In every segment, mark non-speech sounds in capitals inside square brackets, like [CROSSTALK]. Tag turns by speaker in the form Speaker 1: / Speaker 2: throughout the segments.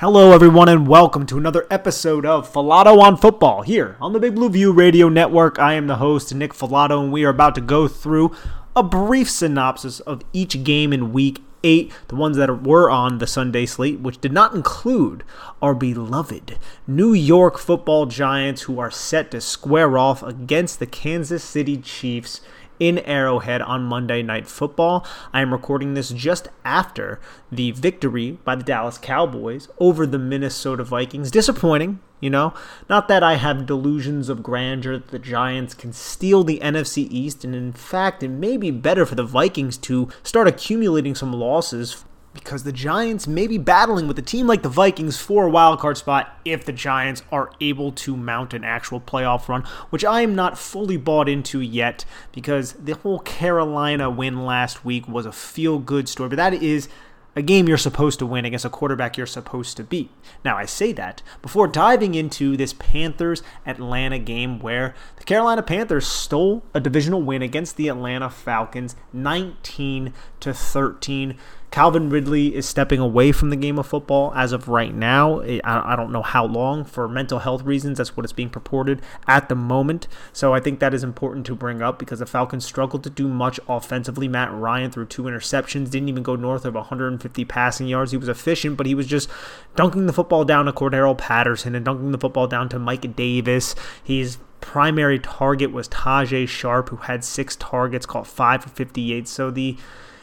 Speaker 1: Hello, everyone, and welcome to another episode of Falato on Football here on the Big Blue View Radio Network. I am the host, Nick Falato, and we are about to go through a brief synopsis of each game in week eight, the ones that were on the Sunday slate, which did not include our beloved New York football giants, who are set to square off against the Kansas City Chiefs in Arrowhead on Monday Night Football. I am recording this just after the victory by the Dallas Cowboys over the Minnesota Vikings. Disappointing, you know? Not that I have delusions of grandeur that the Giants can steal the NFC East, and in fact, it may be better for the Vikings to start accumulating some losses because the Giants may be battling with a team like the Vikings for a wild card spot if the Giants are able to mount an actual playoff run, which I am not fully bought into yet because the whole Carolina win last week was a feel good story, but that is a game you're supposed to win against a quarterback you're supposed to beat. Now, I say that before diving into this Panthers Atlanta game where the Carolina Panthers stole a divisional win against the Atlanta Falcons 19 to 13. Calvin Ridley is stepping away from the game of football as of right now. I don't know how long for mental health reasons. That's what it's being purported at the moment. So I think that is important to bring up because the Falcons struggled to do much offensively. Matt Ryan threw two interceptions, didn't even go north of 150 passing yards. He was efficient, but he was just dunking the football down to Cordarrelle Patterson and dunking the football down to Mike Davis. He's primary target was Tajae Sharpe, who had six targets, caught five for 58. So the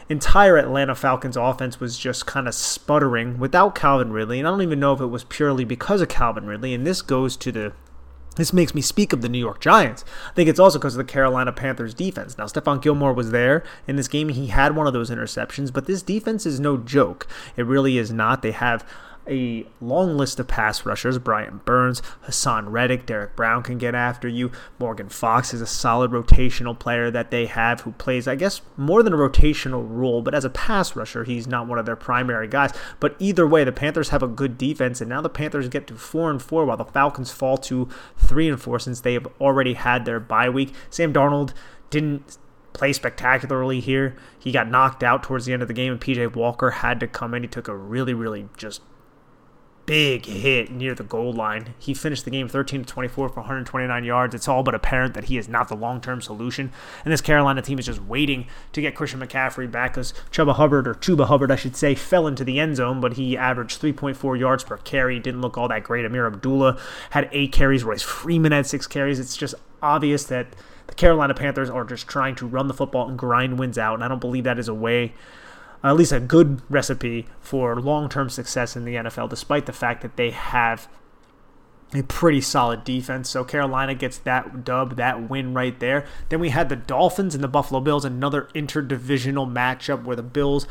Speaker 1: entire Atlanta Falcons offense was just kind of sputtering without Calvin Ridley. And I don't even know if it was purely because of Calvin Ridley. And this goes to the this makes me speak of the New York Giants. I think it's also because of the Carolina Panthers defense. Now, Stephon Gilmore was there in this game. He had one of those interceptions, but this defense is no joke. It really is not. They have a long list of pass rushers. Brian Burns, Haason Reddick, Derrick Brown can get after you. Morgan Fox is a solid rotational player that they have who plays, I guess, more than a rotational role, but as a pass rusher, he's not one of their primary guys. But either way, the Panthers have a good defense, and now the Panthers get to four and four while the Falcons fall to three and four since they have already had their bye week. Sam Darnold didn't play spectacularly here. He got knocked out towards the end of the game, and PJ Walker had to come in. He took a really, really just big hit near the goal line. He finished the game 13 to 24 for 129 yards. It's all but apparent that he is not the long term solution. And this Carolina team is just waiting to get Christian McCaffrey back because Chuba Hubbard, or Chuba Hubbard, I should say, fell into the end zone, but he averaged 3.4 yards per carry. Didn't look all that great. Ameer Abdullah had eight carries. Royce Freeman had six carries. It's just obvious that the Carolina Panthers are just trying to run the football and grind wins out. And I don't believe that is a way at least a good recipe for long term success in the NFL, despite the fact that they have a pretty solid defense. So Carolina gets that dub, that win right there. Then we had the Dolphins and the Buffalo Bills, another interdivisional matchup where the Bills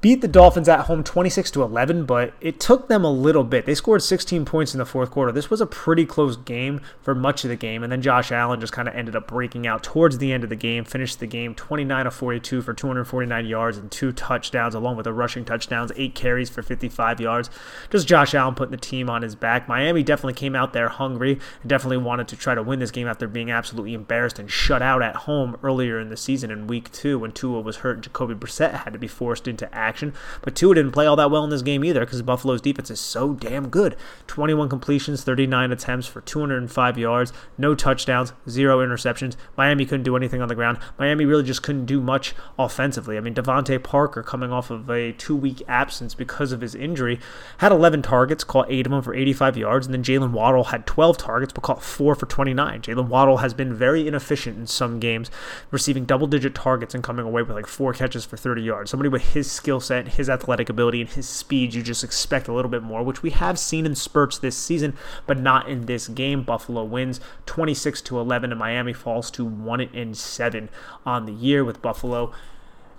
Speaker 1: beat the Dolphins at home 26 to 11, but it took them a little bit. They scored 16 points in the fourth quarter. This was a pretty close game for much of the game, and then Josh Allen just kind of ended up breaking out towards the end of the game, finished the game 29 of 42 for 249 yards and two touchdowns, along with the rushing touchdowns, eight carries for 55 yards. Just Josh Allen putting the team on his back. Miami definitely came out there hungry and definitely wanted to try to win this game after being absolutely embarrassed and shut out at home earlier in the season in week two when Tua was hurt and Jacoby Brissett had to be forced into action action. But Tua didn't play all that well in this game either because Buffalo's defense is so damn good. 21 completions, 39 attempts for 205 yards, no touchdowns, zero interceptions. Miami couldn't do anything on the ground. Miami really just couldn't do much offensively. I mean, DeVante Parker, coming off of a two week absence because of his injury, had 11 targets, caught eight of them for 85 yards, and then Jaylen Waddle had 12 targets but caught four for 29. Jaylen Waddle has been very inefficient in some games, receiving double digit targets and coming away with like four catches for 30 yards. Somebody with his skill set, his athletic ability, and his speed, you just expect a little bit more, which we have seen in spurts this season, but not in this game. Buffalo wins 26 to 11, and Miami falls to 1 and 7 on the year with Buffalo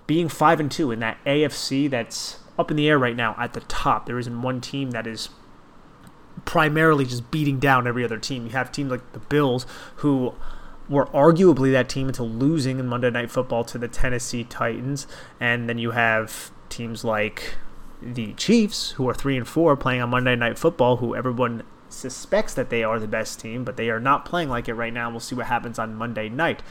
Speaker 1: being 5 and 2 in that AFC that's up in the air right now at the top. There isn't one team that is primarily just beating down every other team. You have teams like the Bills who were arguably that team until losing in Monday Night Football to the Tennessee Titans, and then you have teams like the Chiefs who are three and four playing on Monday Night Football, who everyone suspects that they are the best team, but they are not playing like it right now. We'll see what happens on Monday night.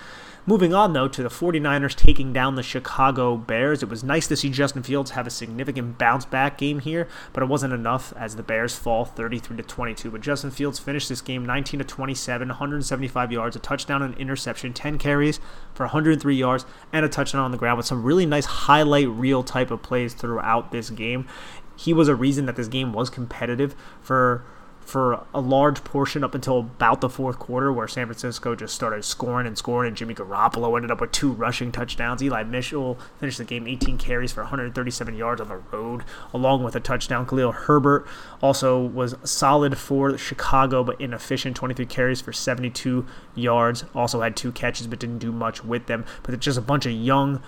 Speaker 1: Moving on, though, to the 49ers taking down the Chicago Bears. It was nice to see Justin Fields have a significant bounce back game here, but it wasn't enough as the Bears fall 33 to 22. But Justin Fields finished this game 19 to 27, 175 yards, a touchdown and interception, 10 carries for 103 yards, and a touchdown on the ground with some really nice highlight reel type of plays throughout this game. He was a reason that this game was competitive for for a large portion up until about the fourth quarter, where San Francisco just started scoring and scoring, and Jimmy Garoppolo ended up with two rushing touchdowns. Eli Mitchell finished the game 18 carries for 137 yards on the road, along with a touchdown. Khalil Herbert also was solid for Chicago, but inefficient 23 carries for 72 yards. Also had two catches, but didn't do much with them. But it's just a bunch of young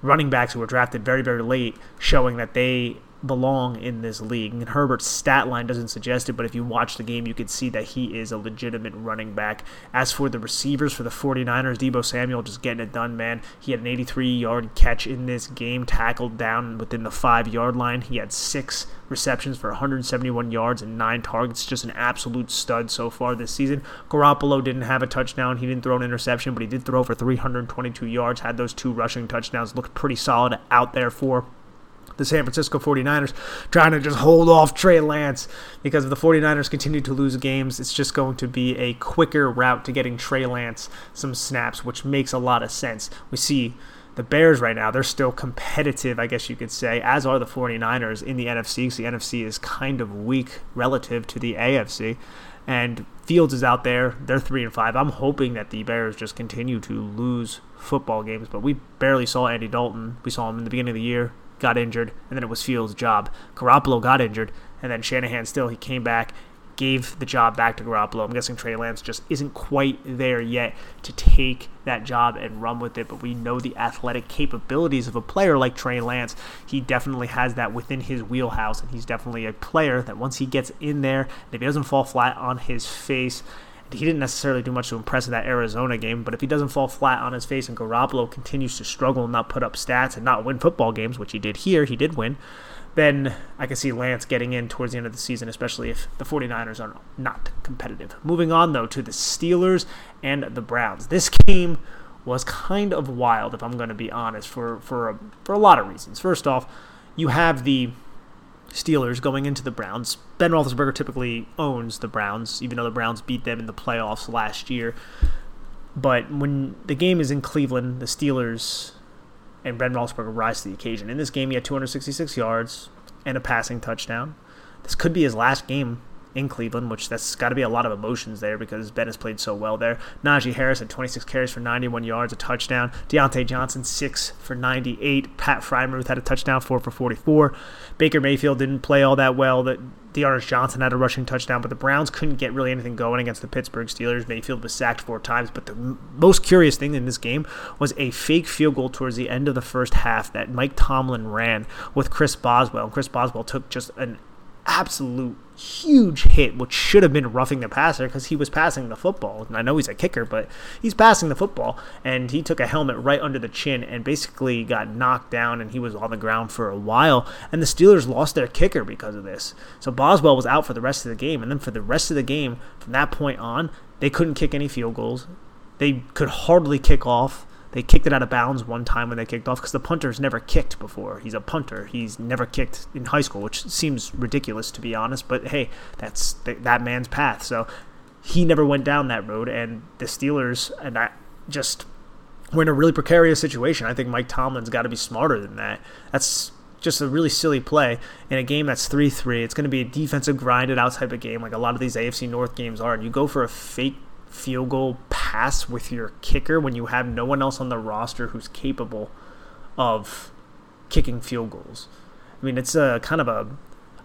Speaker 1: running backs who were drafted very, very late, showing that they belong in this league. And Herbert's stat line doesn't suggest it, but if you watch the game, you can see that he is a legitimate running back. As for the receivers for the 49ers, Deebo Samuel just getting it done, man. He had an 83 yard catch in this game, tackled down within the five yard line. He had six receptions for 171 yards and nine targets. Just an absolute stud so far this season. Garoppolo didn't have a touchdown. He didn't throw an interception, but he did throw for 322 yards, had those two rushing touchdowns. Looked pretty solid out there for the San Francisco 49ers trying to just hold off Trey Lance because if the 49ers continue to lose games, it's just going to be a quicker route to getting Trey Lance some snaps, which makes a lot of sense. We see the Bears right now, they're still competitive, I guess you could say, as are the 49ers in the NFC because the NFC is kind of weak relative to the AFC. And Fields is out there. They're three and five. I'm hoping that the Bears just continue to lose football games, but we barely saw Andy Dalton. We saw him in the beginning of the year got injured, and then it was Fields' job. Garoppolo got injured, and then Shanahan still he came back, gave the job back to Garoppolo. I'm guessing Trey Lance just isn't quite there yet to take that job and run with it, but we know the athletic capabilities of a player like Trey Lance. He definitely has that within his wheelhouse, and he's definitely a player that once he gets in there, if he doesn't fall flat on his face, he didn't necessarily do much to impress in that Arizona game, but if he doesn't fall flat on his face and Garoppolo continues to struggle and not put up stats and not win football games, which he did here, he did win, then I can see Lance getting in towards the end of the season, especially if the 49ers are not competitive. Moving on, though, to the Steelers and the Browns. This game was kind of wild, if I'm going to be honest, for, for, a, for a lot of reasons. First off, you have the Steelers going into the Browns. Ben Roethlisberger typically owns the Browns, even though the Browns beat them in the playoffs last year. But when the game is in Cleveland, the Steelers and Ben Roethlisberger rise to the occasion. In this game, he had 266 yards and a passing touchdown. This could be his last game in Cleveland, which that's got to be a lot of emotions there because Ben has played so well there. Najee Harris had 26 carries for 91 yards, a touchdown. Diontae Johnson, 6 for 98. Pat Freiermuth had a touchdown, 4 for 44. Baker Mayfield didn't play all that well. That D'Ernest Johnson had a rushing touchdown, but the Browns couldn't get really anything going against the Pittsburgh Steelers. Mayfield was sacked four times, but the most curious thing in this game was a fake field goal towards the end of the first half that Mike Tomlin ran with Chris Boswell. And Chris Boswell took just an absolute huge hit, which should have been roughing the passer because he was passing the football. And I know he's a kicker, but he's passing the football, and he took a helmet right under the chin and basically got knocked down, and he was on the ground for a while. And the Steelers lost their kicker because of this. So Boswell was out for the rest of the game, and then for the rest of the game, from that point on, they couldn't kick any field goals. They could hardly kick off. They kicked it out of bounds one time when they kicked off because the punter's never kicked before. He's a punter. He's never kicked in high school, which seems ridiculous to be honest. But hey, that's th- that man's path. So he never went down that road, and the Steelers and I just we're in a really precarious situation. I think Mike Tomlin's got to be smarter than that. That's just a really silly play in a game that's 3 3. It's going to be a defensive grinded out type of game, like a lot of these AFC North games are. And you go for a fake field goal pass with your kicker when you have no one else on the roster who's capable of kicking field goals. I mean, it's a kind of a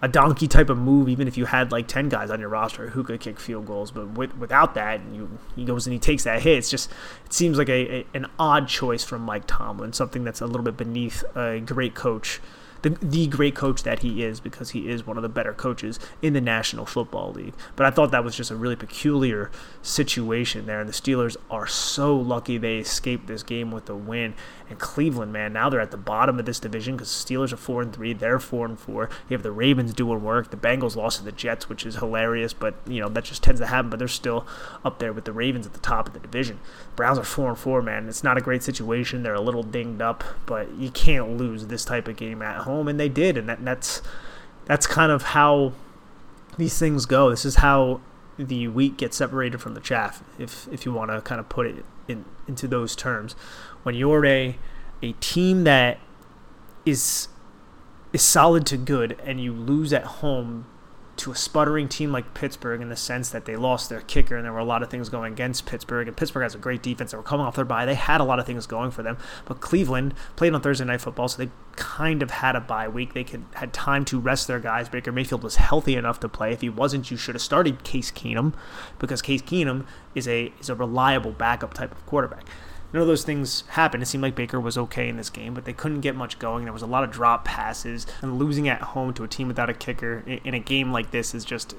Speaker 1: a donkey type of move, even if you had like ten guys on your roster who could kick field goals. But with, without that, you, he goes and he takes that hit. It's just it seems like a, a, an odd choice from Mike Tomlin, something that's a little bit beneath a great coach the the great coach that he is because he is one of the better coaches in the National Football League. But I thought that was just a really peculiar situation there, and the Steelers are so lucky they escaped this game with a win. And Cleveland, man, now they're at the bottom of this division because Steelers are four and three, they're four and four. You have the Ravens doing work. The Bengals lost to the Jets, which is hilarious, but you know that just tends to happen. But they're still up there with the Ravens at the top of the division. Browns are four and four, man. It's not a great situation. They're a little dinged up, but you can't lose this type of game at home, and they did, and that, that's that's kind of how these things go. This is how the wheat gets separated from the chaff, if if you want to kind of put it in into those terms. When you're a a team that is is solid to good and you lose at home to a sputtering team like Pittsburgh in the sense that they lost their kicker and there were a lot of things going against Pittsburgh. And Pittsburgh has a great defense. They were coming off their bye. They had a lot of things going for them. But Cleveland played on Thursday night football, so they kind of had a bye week. They could had time to rest their guys. Baker Mayfield was healthy enough to play. If he wasn't, you should have started Case Keenum because Case Keenum is a is a reliable backup type of quarterback none of those things happened. It seemed like Baker was okay in this game, but they couldn't get much going. There was a lot of drop passes, and losing at home to a team without a kicker in a game like this is just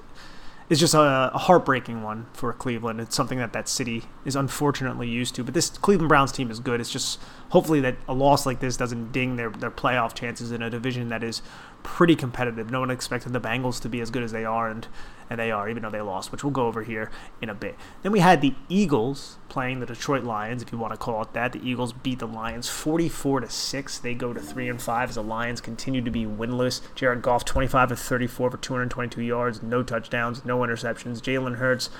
Speaker 1: is just a, heartbreaking one for Cleveland. It's something that that city is unfortunately used to. But this Cleveland Browns team is good. It's just hopefully that a loss like this doesn't ding their, their playoff chances in a division that is pretty competitive. No one expected the Bengals to be as good as they are, and and they are, even though they lost, which we'll go over here in a bit. Then we had the Eagles playing the Detroit Lions, if you want to call it that. The Eagles beat the Lions 44 to 6. They go to 3 and 5 as the Lions continue to be winless. Jared Goff 25 of 34 for 222 yards, no touchdowns, no interceptions. Jalen Hurts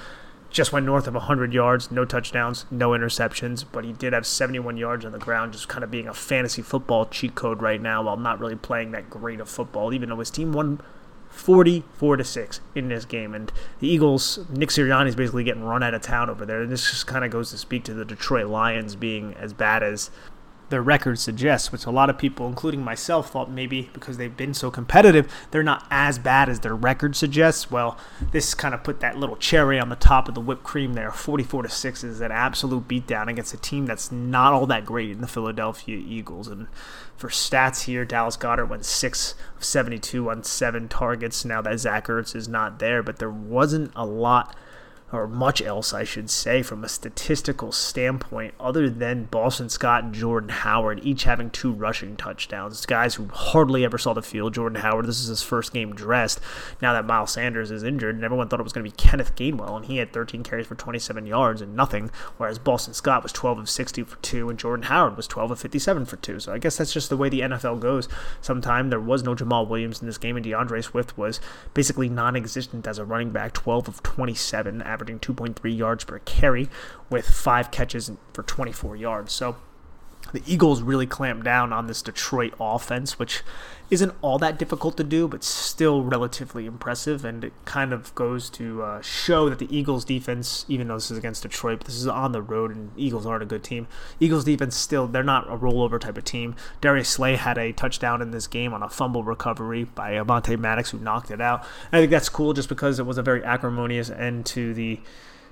Speaker 1: just went north of 100 yards, no touchdowns, no interceptions, but he did have 71 yards on the ground, just kind of being a fantasy football cheat code right now while not really playing that great of football, even though his team won 44 to 6 in this game. And the Eagles, Nick Sirianni is basically getting run out of town over there. And this just kind of goes to speak to the Detroit Lions being as bad as their record suggests, which a lot of people, including myself, thought maybe because they've been so competitive, they're not as bad as their record suggests. Well, this kind of put that little cherry on the top of the whipped cream there. 44 to 6 is an absolute beatdown against a team that's not all that great in the Philadelphia Eagles. And for stats here, Dallas Goedert went 6 of 72 on 7 targets. Now that Zach Ertz is not there, but there wasn't a lot or much else, I should say, from a statistical standpoint, other than Boston Scott and Jordan Howard, each having two rushing touchdowns. Guys who hardly ever saw the field. Jordan Howard, this is his first game dressed now that Miles Sanders is injured, and everyone thought it was going to be Kenneth Gainwell, and he had 13 carries for 27 yards and nothing, whereas Boston Scott was 12 of 60 for two, and Jordan Howard was 12 of 57 for two. So I guess that's just the way the NFL goes. Sometime there was no Jamaal Williams in this game, and D'Andre Swift was basically non existent as a running back, 12 of 27, average averaging 2.3 yards per carry with five catches for 24 yards. So the Eagles really clamped down on this Detroit offense, which isn't all that difficult to do, but still relatively impressive. And it kind of goes to uh, show that the Eagles defense, even though this is against Detroit, but this is on the road and Eagles aren't a good team. Eagles defense still, they're not a rollover type of team. Darius Slay had a touchdown in this game on a fumble recovery by Avonte Maddox, who knocked it out. And I think that's cool just because it was a very acrimonious end to the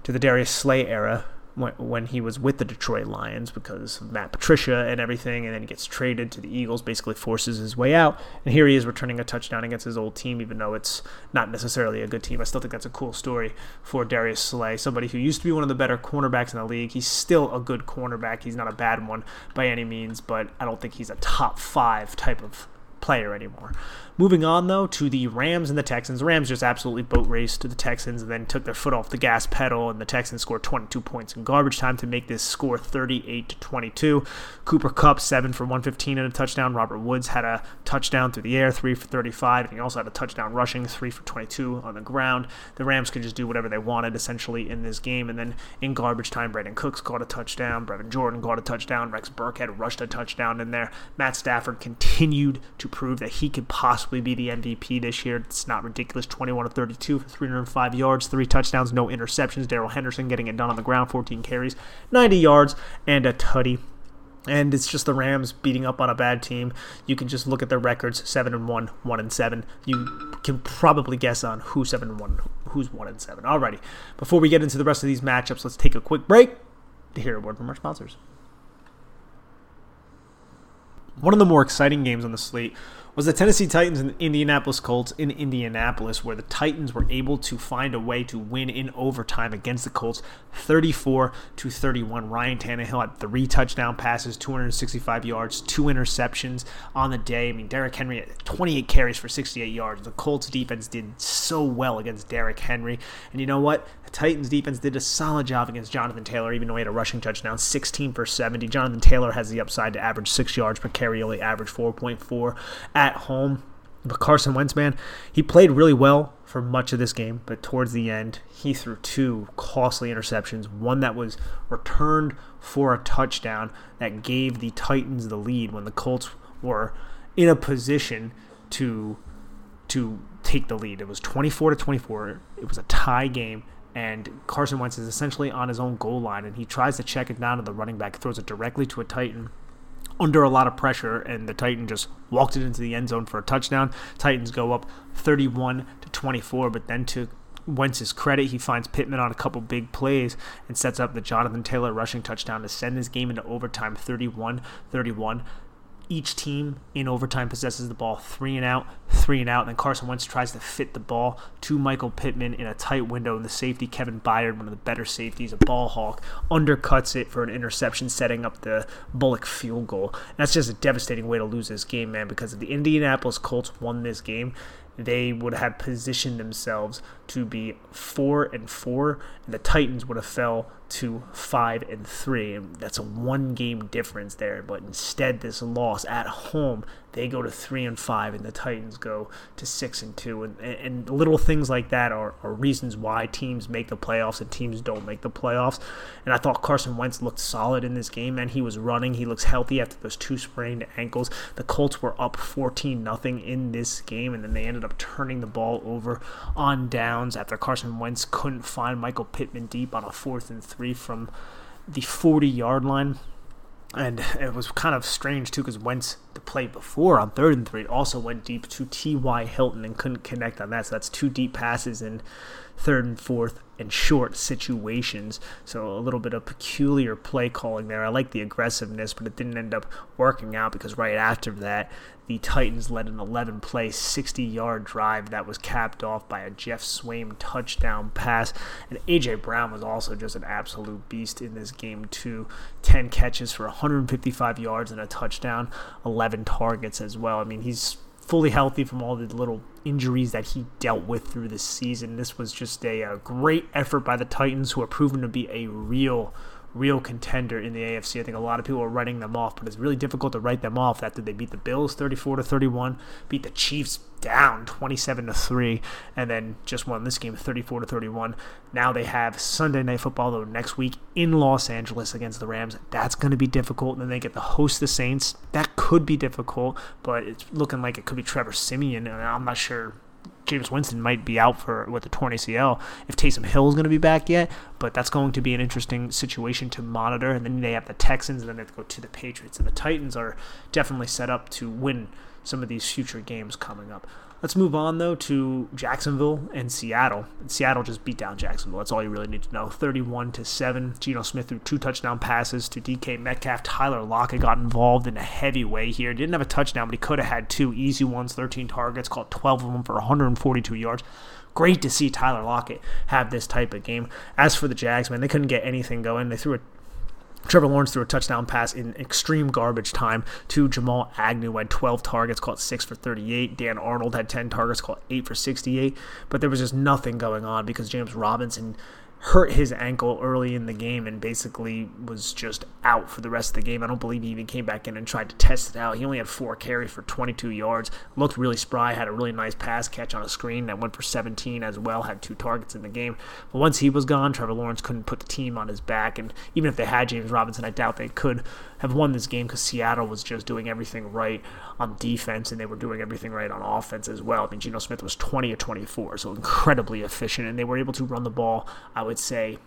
Speaker 1: to the Darius Slay era when he was with the Detroit Lions because of Matt Patricia and everything, and then he gets traded to the Eagles, basically forces his way out, and here he is returning a touchdown against his old team, even though it's not necessarily a good team. I still think that's a cool story for Darius Slay, somebody who used to be one of the better cornerbacks in the league. He's still a good cornerback. He's not a bad one by any means, but I don't think he's a top five type of player anymore. Moving on, though, to the Rams and the Texans. The Rams just absolutely boat raced to the Texans and then took their foot off the gas pedal, and the Texans scored 22 points in garbage time to make this score 38 to 22. Cooper Kupp, 7 for 115 and a touchdown. Robert Woods had a touchdown through the air, 3 for 35, and he also had a touchdown rushing, 3 for 22 on the ground. The Rams could just do whatever they wanted, essentially, in this game. And then in garbage time, Brandin Cooks caught a touchdown. Brevin Jordan caught a touchdown. Rex Burkhead rushed a touchdown in there. Matt Stafford continued to prove that he could possibly be the MVP this year. It's not ridiculous. 21 of 32 for 305 yards, three touchdowns, no interceptions. Darrell Henderson getting it done on the ground, 14 carries, 90 yards, and a tutty. And it's just the Rams beating up on a bad team. You can just look at their records: seven and one, one and seven. You can probably guess on who's seven and one, who's one and seven. Alrighty. Before we get into the rest of these matchups, let's take a quick break to hear a word from our sponsors. One of the more exciting games on the slate was the Tennessee Titans and Indianapolis Colts in Indianapolis, where the Titans were able to find a way to win in overtime against the Colts, 34 to 31. Ryan Tannehill had three touchdown passes, 265 yards, two interceptions on the day. I mean, Derrick Henry had 28 carries for 68 yards. The Colts defense did so well against Derrick Henry, and you know what? Titans defense did a solid job against Jonathan Taylor, even though he had a rushing touchdown, 16 for 70. Jonathan Taylor has the upside to average six yards per carry, only average 4.4 at home. But Carson Wentz, man, he played really well for much of this game, but towards the end, he threw two costly interceptions. One that was returned for a touchdown that gave the Titans the lead when the Colts were in a position to to take the lead. It was 24 to 24. It was a tie game and Carson Wentz is essentially on his own goal line and he tries to check it down to the running back, throws it directly to a Titan under a lot of pressure, and the Titan just walked it into the end zone for a touchdown. Titans go up 31 to 24, but then to Wentz's credit, he finds Pittman on a couple big plays and sets up the Jonathan Taylor rushing touchdown to send this game into overtime 31 31 each team in overtime possesses the ball three and out, three and out. And then Carson Wentz tries to fit the ball to Michael Pittman in a tight window. And the safety, Kevin Byard, one of the better safeties, a ball hawk, undercuts it for an interception, setting up the Bullock field goal. And that's just a devastating way to lose this game, man, because if the Indianapolis Colts won this game, they would have positioned themselves to be four and four, and the Titans would have fell to five and three. And that's a one game difference there. But instead, this loss at home, they go to three and five, and the Titans go to six and two. And, and little things like that are, are reasons why teams make the playoffs and teams don't make the playoffs. And I thought Carson Wentz looked solid in this game, and he was running. He looks healthy after those two sprained ankles. The Colts were up 14 nothing in this game, and then they ended up turning the ball over on after Carson Wentz couldn't find Michael Pittman deep on a fourth and three from the 40 yard line. And it was kind of strange too because Wentz, the play before on third and three, also went deep to T.Y. Hilton and couldn't connect on that. So that's two deep passes in third and fourth and short situations. So a little bit of peculiar play calling there. I like the aggressiveness, but it didn't end up working out because right after that, the Titans led an 11 play, 60 yard drive that was capped off by a Geoff Swaim touchdown pass. And A.J. Brown was also just an absolute beast in this game, too. 10 catches for 155 yards and a touchdown, 11 targets as well. I mean, he's fully healthy from all the little injuries that he dealt with through the season. This was just a, a great effort by the Titans, who are proven to be a real real contender in the AFC. I think a lot of people are writing them off, but it's really difficult to write them off after they beat the Bills 34 to 31, beat the Chiefs down 27 to 3, and then just won this game 34 to 31. Now they have Sunday night football though next week in Los Angeles against the Rams. That's going to be difficult. And then they get to host the Saints. That could be difficult, but it's looking like it could be Trevor Siemian and I'm not sure Jameis Winston might be out for with the torn ACL if Taysom Hill is going to be back yet, but that's going to be an interesting situation to monitor. And then they have the Texans, and then they have to go to the Patriots. And the Titans are definitely set up to win some of these future games coming up. Let's move on though to Jacksonville and Seattle. Seattle just beat down Jacksonville. That's all you really need to know. 31 to 7. Geno Smith threw two touchdown passes to DK Metcalf. Tyler Lockett got involved in a heavy way here. Didn't have a touchdown, but he could have had two easy ones, 13 targets, caught 12 of them for 142 yards great to see Tyler Lockett have this type of game. As for the Jags, man, they couldn't get anything going. They threw a Trevor Lawrence threw a touchdown pass in extreme garbage time to Jamal Agnew, had 12 targets, caught 6 for 38. Dan Arnold had 10 targets, caught 8 for 68. But there was just nothing going on because James Robinson hurt his ankle early in the game and basically was just out for the rest of the game. I don't believe he even came back in and tried to test it out. He only had four carries for 22 yards. Looked really spry, had a really nice pass catch on a screen that went for 17 as well, had two targets in the game. But once he was gone, Trevor Lawrence couldn't put the team on his back. And even if they had James Robinson, I doubt they could have won this game because Seattle was just doing everything right on defense and they were doing everything right on offense as well. I mean, Geno Smith was 20 or 24, so incredibly efficient, and they were able to run the ball, I would say,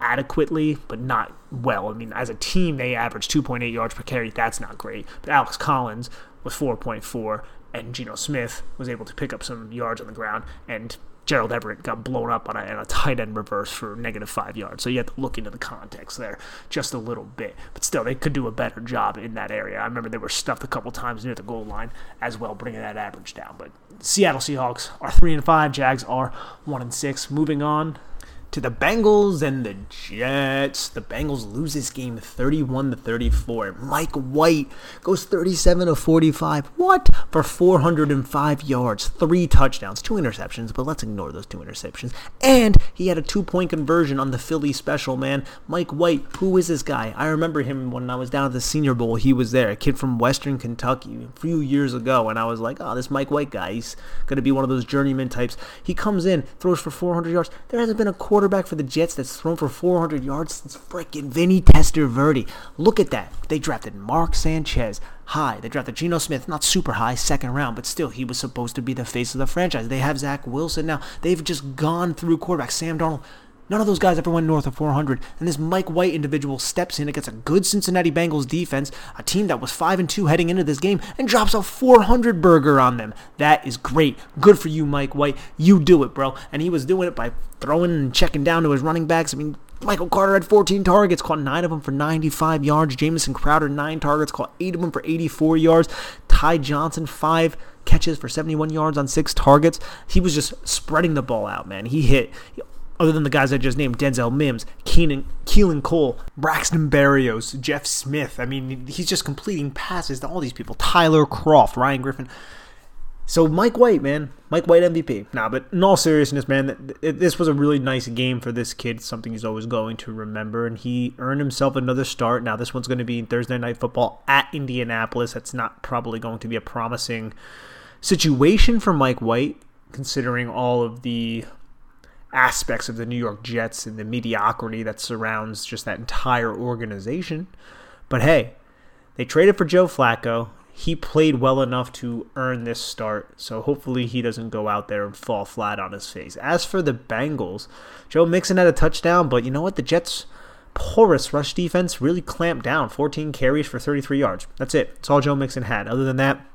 Speaker 1: adequately, but not well. I mean, as a team, they averaged 2.8 yards per carry. That's not great. But Alex Collins was 4.4. and Geno Smith was able to pick up some yards on the ground, and Gerald Everett got blown up on a, on a tight end reverse for negative five yards. So you have to look into the context there just a little bit. But still, they could do a better job in that area. I remember they were stuffed a couple times near the goal line as well, bringing that average down. But Seattle Seahawks are three and five. Jags are one and six. Moving on to the Bengals and the Jets. The Bengals lose this game 31 to 34. Mike White goes 37 to 45. What? For 405 yards, three touchdowns, two interceptions, but let's ignore those two interceptions. And he had a two-point conversion on the Philly special, man. Mike White, who is this guy? I remember him when I was down at the Senior Bowl. He was there, a kid from Western Kentucky a few years ago, and I was like, "Oh, this Mike White guy, he's going to be one of those journeyman types." He comes in, throws for 400 yards. There hasn't been a quarter quarterback for the Jets that's thrown for 400 yards since freaking Vinny Testaverde. Look at that. They drafted Mark Sanchez high. They drafted Geno Smith, not super high, second round, but still, he was supposed to be the face of the franchise. They have Zach Wilson now. They've just gone through quarterbacks. Sam Darnold. None of those guys ever went north of 400. And this Mike White individual steps in against a good Cincinnati Bengals defense, a team that was 5 and 2 heading into this game, and drops a 400 burger on them. That is great. Good for you, Mike White. You do it, bro. And he was doing it by throwing and checking down to his running backs. I mean, Michael Carter had 14 targets, caught 9 of them for 95 yards. Jamison Crowder, 9 targets, caught 8 of them for 84 yards. Ty Johnson, 5 catches for 71 yards on 6 targets. He was just spreading the ball out, man. He hit other than the guys I just named, Denzel Mims, Keenan, Keelan Cole, Braxton Berrios, Jeff Smith. I mean, he's just completing passes to all these people. Tyler Kroft, Ryan Griffin. So Mike White, man, Mike White MVP. Nah, but in all seriousness, man, this was a really nice game for this kid. Something he's always going to remember, and he earned himself another start. Now this one's going to be Thursday night football at Indianapolis. That's not probably going to be a promising situation for Mike White, considering all of the aspects of the New York Jets and the mediocrity that surrounds just that entire organization. But hey, they traded for Joe Flacco he played well enough to earn this start, so hopefully he doesn't go out there and fall flat on his face. As for the Bengals, Joe Mixon had a touchdown, but you know what? The Jets' porous rush defense really clamped down 14 carries for 33 yards. That's it. That's all Joe Mixon had. Other than that,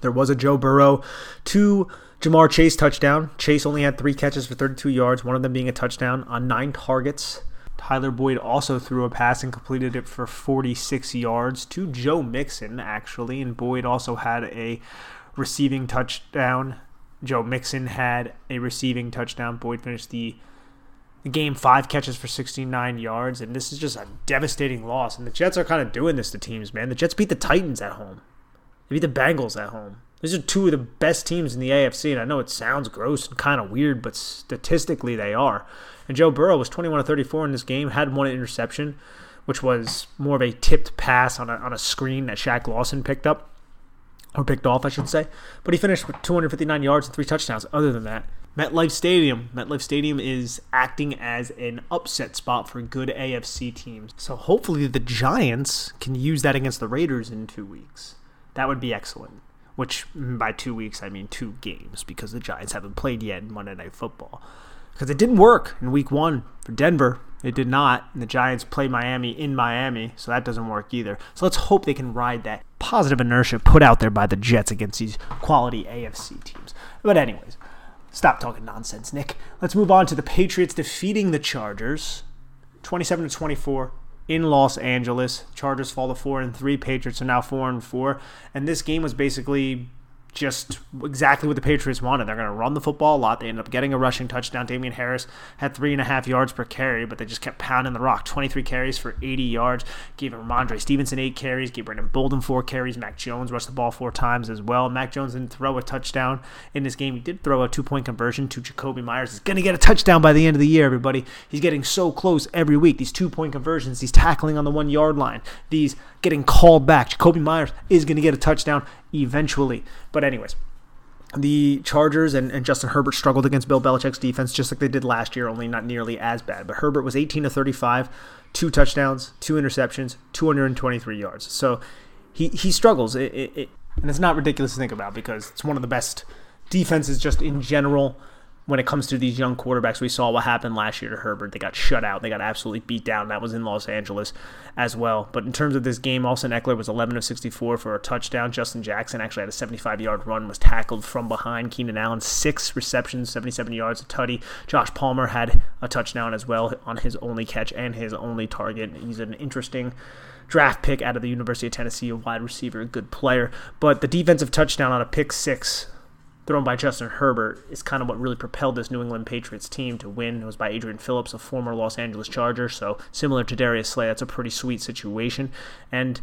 Speaker 1: there was a Joe Burrow, two Ja'Marr Chase touchdown. Chase only had three catches for 32 yards, one of them being a touchdown on nine targets. Tyler Boyd also threw a pass and completed it for 46 yards to Joe Mixon, actually. And Boyd also had a receiving touchdown. Joe Mixon had a receiving touchdown. Boyd finished the game five catches for 69 yards. And this is just a devastating loss. And the Jets are kind of doing this to teams, man. The Jets beat the Titans at home, they beat the Bengals at home. These are two of the best teams in the AFC, and I know it sounds gross and kind of weird, but statistically they are. And Joe Burrow was 21 to 34 in this game, had one interception, which was more of a tipped pass on a, on a screen that Shaq Lawson picked up, or picked off, I should say. But he finished with 259 yards and three touchdowns. Other than that, MetLife Stadium. MetLife Stadium is acting as an upset spot for good AFC teams. So hopefully the Giants can use that against the Raiders in two weeks. That would be excellent which mm, by two weeks I mean two games because the Giants haven't played yet in Monday Night Football. Because it didn't work in week one for Denver. It did not. And the Giants play Miami in Miami, so that doesn't work either. So let's hope they can ride that positive inertia put out there by the Jets against these quality AFC teams. But, anyways, stop talking nonsense, Nick. Let's move on to the Patriots defeating the Chargers 27 to 24 in Los Angeles. Chargers fall to four and three. Patriots are now four and four. And this game was basically just exactly what the Patriots wanted. They're going to run the football a lot. They ended up getting a rushing touchdown. Damien Harris had three and a half yards per carry, but they just kept pounding the rock. 23 carries for 80 yards. Gave Rhamondre Stevenson eight carries. Gave Brandon Bolden four carries. Mac Jones rushed the ball four times as well. Mac Jones didn't throw a touchdown in this game. He did throw a two point conversion to Jakobi Meyers. He's going to get a touchdown by the end of the year, everybody. He's getting so close every week. These two point conversions, these tackling on the one yard line, these getting called back. Jakobi Meyers is going to get a touchdown eventually. But, anyways, the Chargers and, and, Justin Herbert struggled against Bill Belichick's defense just like they did last year, only not nearly as bad. But Herbert was 18 to 35, two touchdowns, two interceptions, 223 yards. So he, he struggles. It, it, it, and it's not ridiculous to think about because it's one of the best defenses just in general when it comes to these young quarterbacks, we saw what happened last year to Herbert. They got shut out. They got absolutely beat down. That was in Los Angeles as well. But in terms of this game, Austin Ekeler was 11 of 64 for a touchdown. Justin Jackson actually had a 75 yard run, was tackled from behind. Keenan Allen, six receptions, 77 yards, a tutty. Josh Palmer had a touchdown as well on his only catch and his only target. He's an interesting draft pick out of the University of Tennessee, a wide receiver, a good player. But the defensive touchdown on a pick six thrown by Justin Herbert is kind of what really propelled this New England Patriots team to win. It was by Adrian Phillips, a former Los Angeles Charger, so similar to Darius Slay, that's a pretty sweet situation. And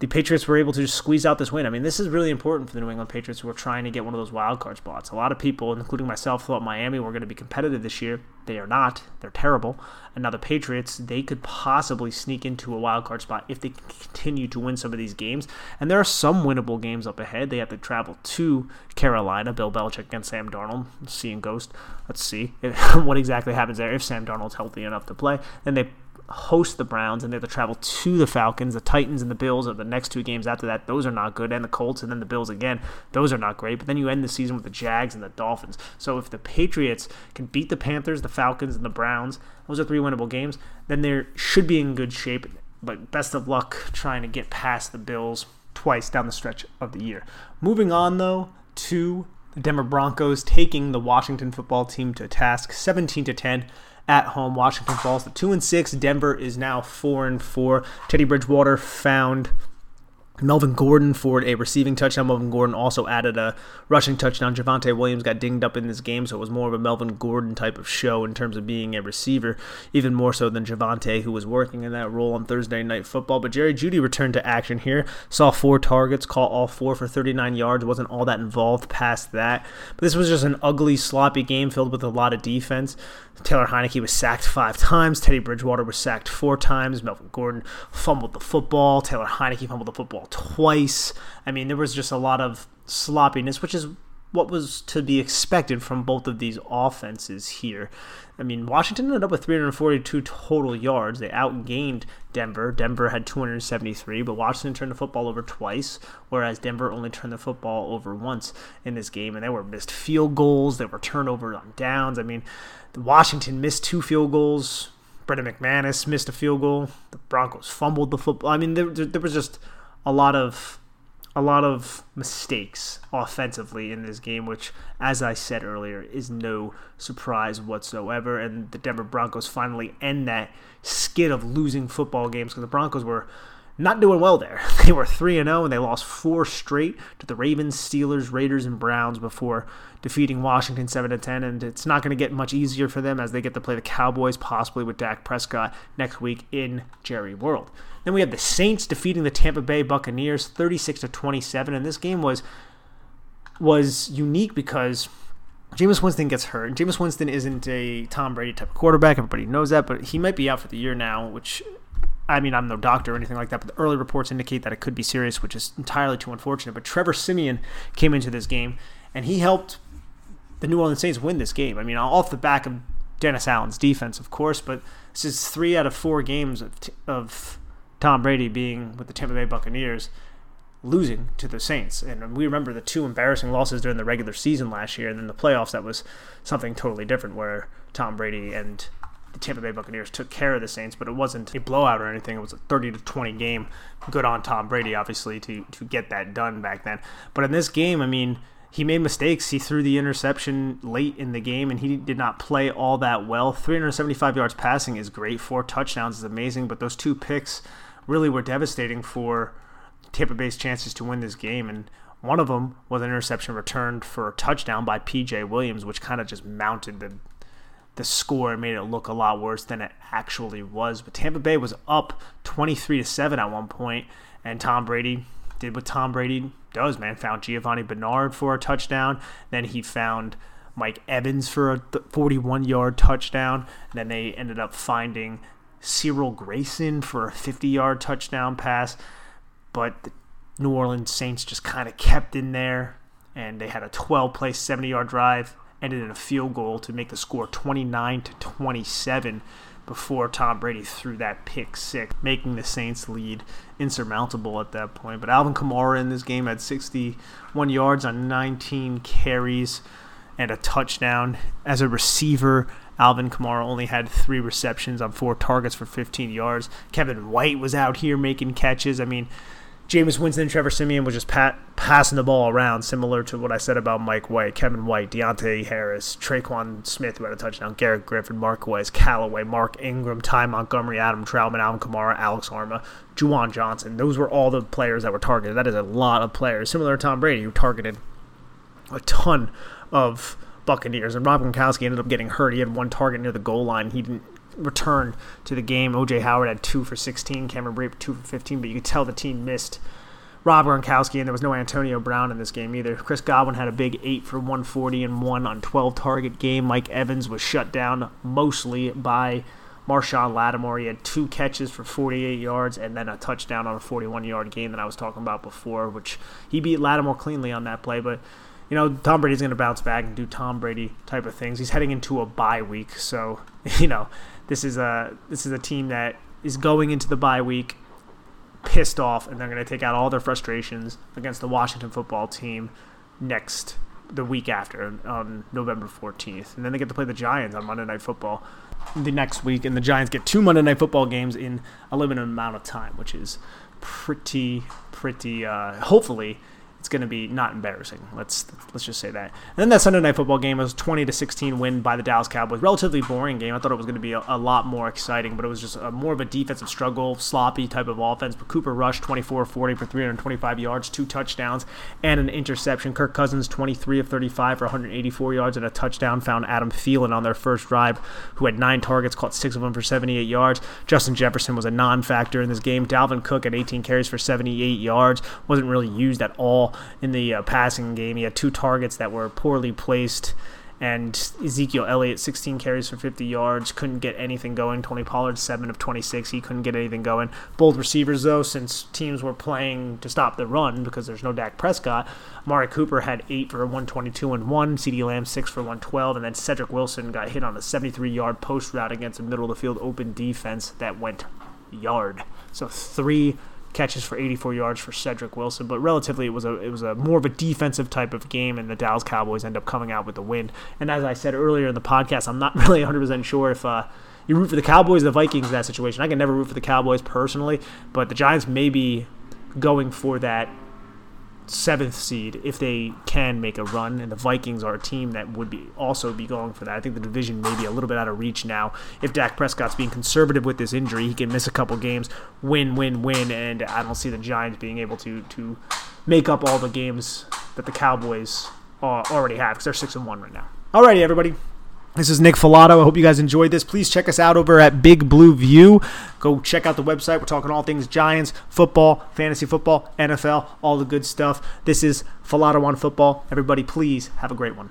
Speaker 1: the Patriots were able to just squeeze out this win. I mean, this is really important for the New England Patriots who are trying to get one of those wild card spots. A lot of people, including myself, thought Miami were going to be competitive this year. They are not. They're terrible. And now the Patriots, they could possibly sneak into a wild card spot if they continue to win some of these games. And there are some winnable games up ahead. They have to travel to Carolina. Bill Belichick against Sam Darnold, seeing ghost. Let's see [LAUGHS] what exactly happens there if Sam Darnold's healthy enough to play. Then they host the Browns and they have to travel to the Falcons. The Titans and the Bills are the next two games after that. Those are not good. And the Colts and then the Bills again. Those are not great. But then you end the season with the Jags and the Dolphins. So if the Patriots can beat the Panthers, the Falcons, and the Browns, those are three winnable games, then they should be in good shape. But best of luck trying to get past the Bills twice down the stretch of the year. Moving on, though, to the Denver Broncos taking the Washington football team to task 17 to 10 at home. Washington falls to two and six. Denver is now four and four. Teddy Bridgewater found Melvin Gordon for a receiving touchdown. Melvin Gordon also added a rushing touchdown. Javonte Williams got dinged up in this game, so it was more of a Melvin Gordon type of show in terms of being a receiver, even more so than Javonte, who was working in that role on Thursday Night Football. But Jerry Jeudy returned to action here, saw four targets, caught all four for 39 yards, wasn't all that involved past that. But this was just an ugly, sloppy game filled with a lot of defense. Taylor Heinicke was sacked five times. Teddy Bridgewater was sacked four times. Melvin Gordon fumbled the football. Taylor Heinicke fumbled the football twice. I mean, there was just a lot of sloppiness, which is what was to be expected from both of these offenses here. I mean, Washington ended up with 342 total yards. They outgained Denver. Denver had 273, but Washington turned the football over twice, whereas Denver only turned the football over once in this game. And there were missed field goals, there were turnovers on downs. I mean, Washington missed two field goals. Brandon McManus missed a field goal. The Broncos fumbled the football. I mean, there, there was just a lot of a lot of mistakes offensively in this game, which, as I said earlier, is no surprise whatsoever. And the Denver Broncos finally end that skid of losing football games because the Broncos were not doing well there. [LAUGHS] They were 3 0 and they lost four straight to the Ravens, Steelers, Raiders, and Browns before defeating Washington 7 10. And it's not going to get much easier for them as they get to play the Cowboys, possibly with Dak Prescott next week in Jerry World. Then we have the Saints defeating the Tampa Bay Buccaneers 36 to 27. And this game was was unique because Jameis Winston gets hurt. Jameis Winston isn't a Tom Brady type of quarterback. Everybody knows that, but he might be out for the year now, which I mean, I'm no doctor or anything like that, but the early reports indicate that it could be serious, which is entirely too unfortunate. But Trevor Siemian came into this game, and he helped the New Orleans Saints win this game. I mean, off the back of Dennis Allen's defense, of course, but this is three out of four games of, of Tom Brady being with the Tampa Bay Buccaneers losing to the Saints. And we remember the two embarrassing losses during the regular season last year, and then the playoffs, that was something totally different where Tom Brady and the Tampa Bay Buccaneers took care of the Saints, but it wasn't a blowout or anything. It was a 30 to 20 game. Good on Tom Brady, obviously, to to get that done back then. But in this game, I mean, he made mistakes. He threw the interception late in the game, and he did not play all that well. 375 yards passing is great. Four touchdowns is amazing, but those two picks really were devastating for Tampa Bay's chances to win this game. And one of them was an interception returned for a touchdown by P.J. Williams, which kind of just mounted the the score made it look a lot worse than it actually was. But Tampa Bay was up 23 to 7 at one point, and Tom Brady did what Tom Brady does, man. Found Giovani Bernard for a touchdown. Then he found Mike Evans for a 41 yard touchdown. Then they ended up finding Cyril Grayson for a 50 yard touchdown pass. But the New Orleans Saints just kind of kept in there, and they had a 12 play, 70 yard drive ended in a field goal to make the score 29 to 27 before Tom Brady threw that pick six, making the Saints lead insurmountable at that point. But Alvin Kamara in this game had 61 yards on 19 carries. and a touchdown. As a receiver, Alvin Kamara only had three receptions on four targets for 15 yards. Kevin White was out here making catches. I mean, Jameis Winston and Trevor Siemian was just pat, passing the ball around, similar to what I said about Mike White, Kevin White, Deonte Harris, Tre'Quan Smith, who had a touchdown, Garrett Griffin, Mark Wes, Callaway, Mark Ingram, Ty Montgomery, Adam Trautman, Alvin Kamara, Alex Armah, Juwan Johnson. Those were all the players that were targeted. That is a lot of players, similar to Tom Brady, who targeted a ton of Buccaneers. And Rob Gronkowski ended up getting hurt. He had one target near the goal line. He didn't return to the game. OJ Howard had two for 16, Cameron Brate two for 15, but you could tell the team missed Rob Gronkowski, and there was no Antonio Brown in this game either. Chris Godwin had a big 8 for 140 and 1 on 12 target game. Mike Evans was shut down mostly by Marshon Lattimore. He had two catches for 48 yards and then a touchdown on a 41 yard game that I was talking about before, which he beat Lattimore cleanly on that play. But, you know, Tom Brady's going to bounce back and do Tom Brady type of things. He's heading into a bye week. So, [LAUGHS] you know, this is a, this is a team that is going into the bye week pissed off and they're going to take out all their frustrations against the Washington football team next the week after on November 14th. And then they get to play the Giants on Monday Night Football the next week and the Giants get two Monday Night Football games in a limited amount of time, which is pretty pretty uh, hopefully it's going to be not embarrassing. Let's let's just say that. And then that Sunday night football game was 20 to 16 win by the Dallas Cowboys. Relatively boring game. I thought it was going to be a, a lot more exciting, but it was just a, more of a defensive struggle, sloppy type of offense. But Cooper rushed 24 40 for 325 yards, two touchdowns, and an interception. Kirk Cousins 23 of 35 for 184 yards and a touchdown. Found Adam Thielen on their first drive, who had nine targets, caught six of them for 78 yards. Justin Jefferson was a non-factor in this game. Dalvin Cook had 18 carries for 78 yards, wasn't really used at all in the uh, passing game. He had two targets that were poorly placed. And Ezekiel Elliott, 16 carries for 50 yards, couldn't get anything going. Tony Pollard, 7 of 26, he couldn't get anything going. Both receivers, though, since teams were playing to stop the run because there's no Dak Prescott, Amari Cooper had 8 for 122 and 1, CeeDee Lamb 6 for 112, and then Cedric Wilson got hit on a 73 yard post route against a middle of the field open defense that went yard. So three catches for 84 yards for Cedric Wilson, but relatively it was a it was a more of a defensive type of game, and the Dallas Cowboys end up coming out with the win. And as I said earlier in the podcast, I'm not [LAUGHS] really 100 percent sure if. Uh, you root for the Cowboys, the Vikings in that situation. I can never root for the Cowboys personally, but the Giants may be going for that seventh seed if they can make a run. And the Vikings are a team that would be also be going for that. I think the division may be a little bit out of reach now. If Dak Prescott's being conservative with this injury, he can miss a couple games, win, win, win, and I don't see the Giants being able to to make up all the games that the Cowboys uh, already have because they're six and one right now. Alrighty, everybody. This is Nick Falato. I hope you guys enjoyed this. Please check us out over at Big Blue View. Go check out the website. We're talking all things Giants, football, fantasy football, NFL, all the good stuff. This is Falato on football. Everybody, please have a great one.